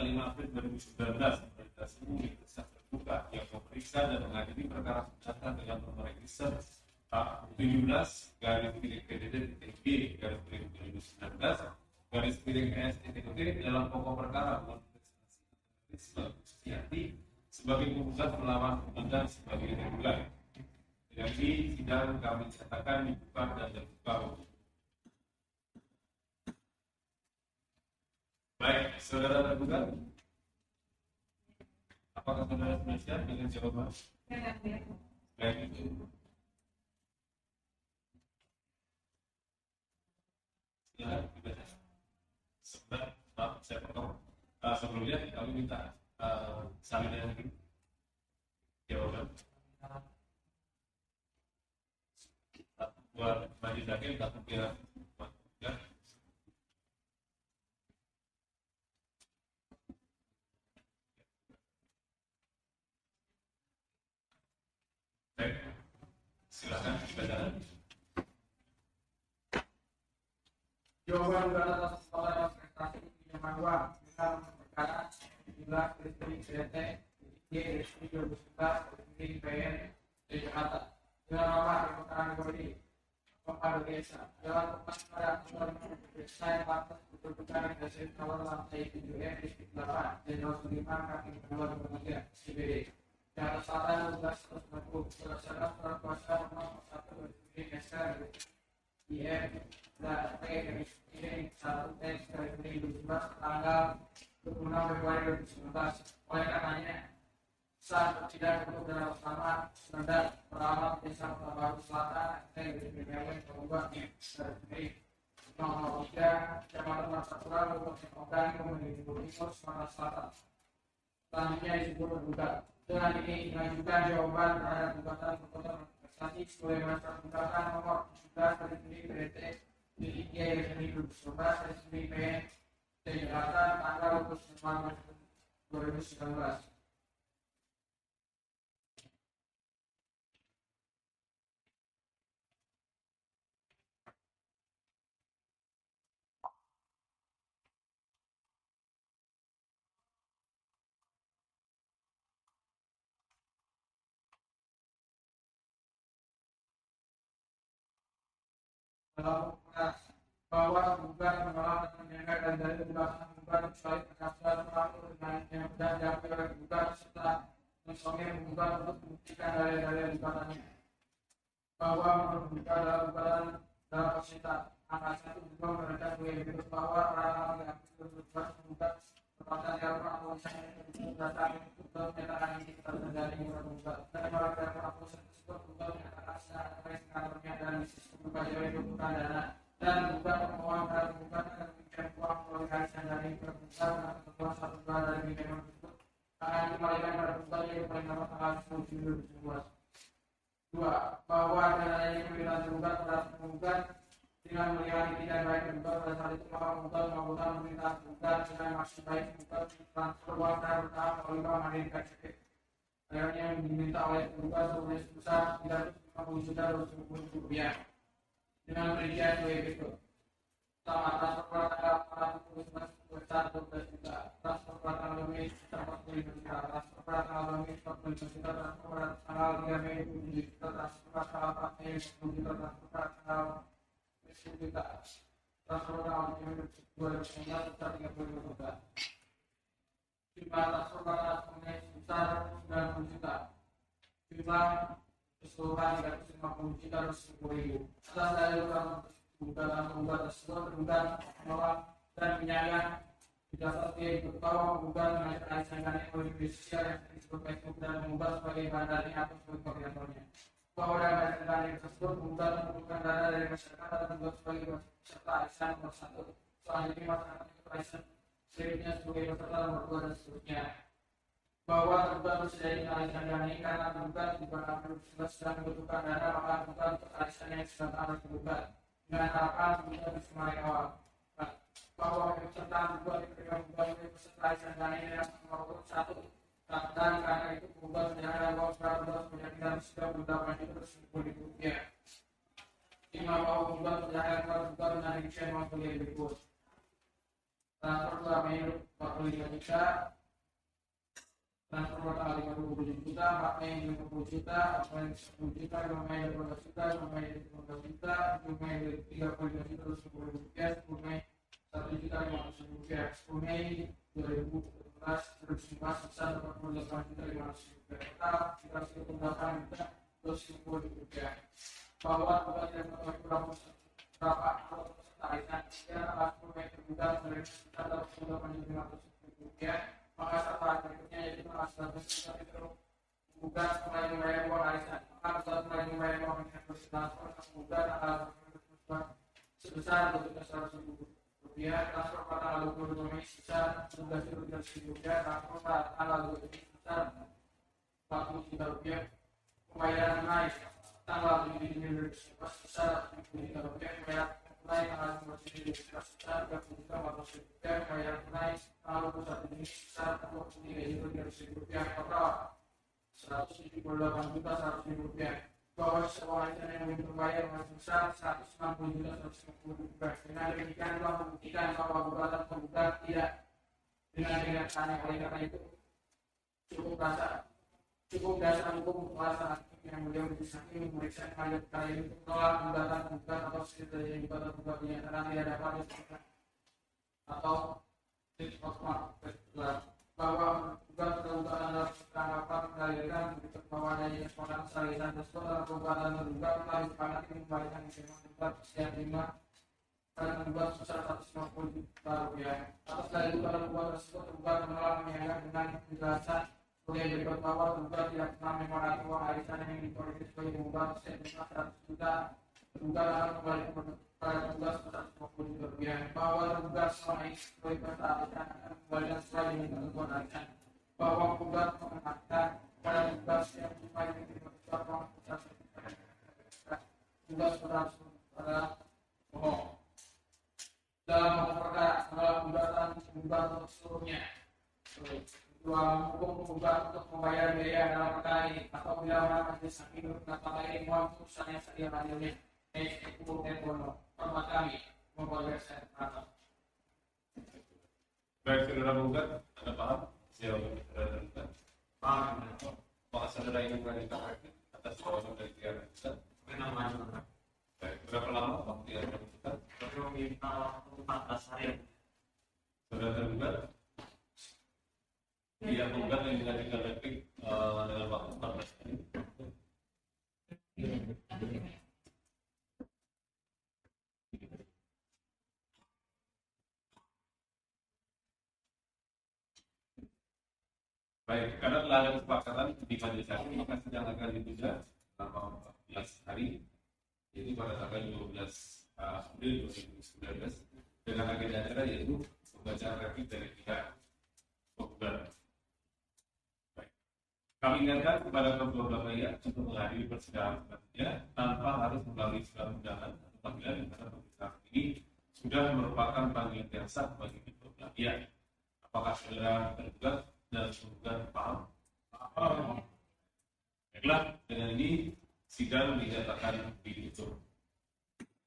tanggal 5 April 2019 pemerintah umum Universitas terbuka yang memeriksa dan mengadili perkara pemecatan dengan nomor register A17 garis miring PDD TB garis miring 2019 garis miring STTT dalam pokok perkara Susiati sebagai penggugat melawan undang sebagai regular. Jadi sidang kami nyatakan dibuka dan terbuka untuk Baik, saudara tergugat. Apakah saudara sudah siap dengan jawaban? Baik itu. Silakan dibaca. Sebentar, maaf, saya potong. Uh, sebelumnya kami minta uh, salinan dulu. Jawaban. Buat Majid Zakir, tak kira Silakan dibacakan. Jawaban gugatan atas oleh prestasi pinjaman uang dengan perkara jumlah listrik CDT G listrik 2011 listrik PN di Jakarta dengan nomor perkara negeri kepada desa dalam tempat pada desa yang pantas bertukar hasil tawar lantai 7 listrik 8 dan 25 kaki kedua lembaga CBD Jakarta Selatan 12 berdasarkan surat kuasa nomor 1 dari SK IM P dari ini 1 T dari 2017 tanggal 26 Februari 2019 oleh karenanya saat tidak untuk dalam sama standar perawat desa Baru Selatan T dari BPW Kabupaten dari nomor 3 Kecamatan Marsapura Kabupaten Ogan Kemudian Timur Selatan. Selanjutnya disebut tergugat dengan ini mengajukan jawaban terhadap gugatan perbuatan prestasi sebagai masa gugatan nomor 17 dari sendiri PDT milik G dari sendiri 2019 dari sendiri P dari Jakarta tanggal 29 2019. Bahwa bukan menolak dan dan dari pembahasan bukan kecuali perkasuan terlalu dengan yang sudah diakui oleh bukan serta bukan untuk membuktikan dalil-dalil gugatannya bahwa menurut bukan dalam gugatan dalam fasilitas angka satu juga mereka bahwa orang-orang yang berbuat menggugat perbuatan yang datang untuk menyatakan ini terjadi satu bulan dari pinjaman tersebut akan dikembalikan pada bukan yang paling lama tanggal 10 Juli 2019 dua bahwa dengan melihat tidak itu. maka penggugat melakukan permintaan tergugat dengan maksud baik tergugat transfer uang secara bertahap melalui bank mandiri KCP akhirnya yang diminta oleh tergugat sebagai sebesar 350 juta 250 rupiah dengan perincian sebagai berikut pertama transfer pada tanggal 4 sebesar 12 juta transfer pada tanggal 2 Mei sebesar 45 juta transfer pada tanggal 2 Mei 45 juta transfer pada tanggal 3 Mei 27 juta transfer pada tanggal 4 Mei 10 juta transfer pada tanggal 10 juta transfer pada tanggal 3 Mei 2019 sebesar 35 juta sebesar 90 juta jumlah keseluruhan 350 juta 10 ribu atas dalil gugatan penggugat tersebut tergugat menolak dan menyayang tidak seperti bertawa penggugat mengajak alisankannya oleh sosial yang disebut Facebook dan mengubah sebagai dalih atau sebagai koordinatornya bahwa dalam alisankannya tersebut penggugat membutuhkan dana dari masyarakat dan menggugat sebagai peserta alisan nomor satu. Selanjutnya masyarakat ikut alisan selanjutnya sebagai peserta nomor dua dan seterusnya. Bahwa tergugat bersedia alisan dana ini karena tergugat bulan April sedang membutuhkan dana maka untuk alisan yang sedang harus dengan harapan kita awal bahwa pesertaan juga diberikan berbagai peserta alisan dana ini yang nomor satu dan karena itu berubah uang seratus dolar menjadi dan sudah berdampak itu tersebut ribu rupiah lima bahwa berubah menjadi uang juga dengan rincian uang kuliah berikut transfer dua Mei 45 juta transfer total 57 juta 4 Mei 50 juta 4 Mei 10 juta 5 Mei 12 juta 5 Mei 15 juta 7 Mei 35 juta 10 rupiah. 10 Mei 1 juta 500 rupiah 10 Mei 2014 2015 sisa 48 juta 500 rupiah total 328 juta 210 rupiah. Bahwa yang mengetahui kurang berapa kalau peserta arisan jika alas mulai terbuka menerima sekitar 208 rupiah. Maka setelah berikutnya yaitu alas status kita itu membuka mulai arisan maka saat mulai membayar uang yang harus transfer membuka alas sebesar 200 ribu rupiah transfer pada tanggal 22 Mei sebesar 11 ribu rupiah transfer pada tanggal 22 Mei sebesar 40 juta rupiah pembayaran naik tanggal 7 Juni 2019 sebesar 70 juta rupiah pembayaran naik tanggal 9 Juni 2019 sebesar 30 juta 400 ribu rupiah pembayaran naik tanggal 21 Juni sebesar 23 Juni 200 ribu rupiah total 178 juta 100 ribu rupiah bahwa sebuah item yang belum terbayar masih besar 160 juta 150 ribu rupiah dengan demikian telah membuktikan bahwa tidak dengan kenyataannya oleh karena itu cukup dasar cukup dasar hukum pelaksanaan yang beliau memeriksa perkara ini gugat atau sekitar yang dinyatakan tidak dapat atau bahwa setiap lima dan menggugat sebesar 150 juta rupiah atas dari gugatan gugat tersebut tergugat menolak menyanggah dengan penjelasan sebagai berikut bahwa tergugat tidak pernah menyepakati uang arisan yang diproyeksi sebagai penggugat senilai 100 juta tergugat akan kembali pada tugas sebesar 50 juta rupiah bahwa tergugat selama ini sebagai peserta arisan akan kembalikan setelah diminta arisan bahwa penggugat mengatakan pada tugas yang supaya diterima besar uang sebesar tugas berlangsung pada bohong dalam perkara adalah gugatan penggugat untuk seluruhnya ruang hukum penggugat biaya dalam perkara ini atau bila lain sedia baik hukum dan bono hormat kami membawa saya atau Baik, saudara penggugat, Anda paham? Siapa saudara tergugat? paham Apakah saudara ingin melanjutkan atas jawaban dari pihak tergugat? nama Baik, berapa lama waktu yang tergugat? perlu minta waktu 14 hari Saudara tergugat, pihak penggugat yang replik dengan waktu 14 hari. Baik, karena telah ada kesepakatan di majelis hakim, maka sidang akan ditunda selama 14 hari, yaitu pada tanggal 12 uh, April 2019 dengan agenda acara yaitu pembacaan replik dari pihak penggugat. Kami ingatkan kepada kedua belah pihak untuk menghadiri persidangan selanjutnya tanpa harus melalui sidang undangan atau panggilan yang karena pemeriksaan ini sudah merupakan panggilan yang sah bagi kedua belah pihak. Apakah saudara tergugat dan penggugat paham? Baiklah, dengan ini sidang dinyatakan ditutup.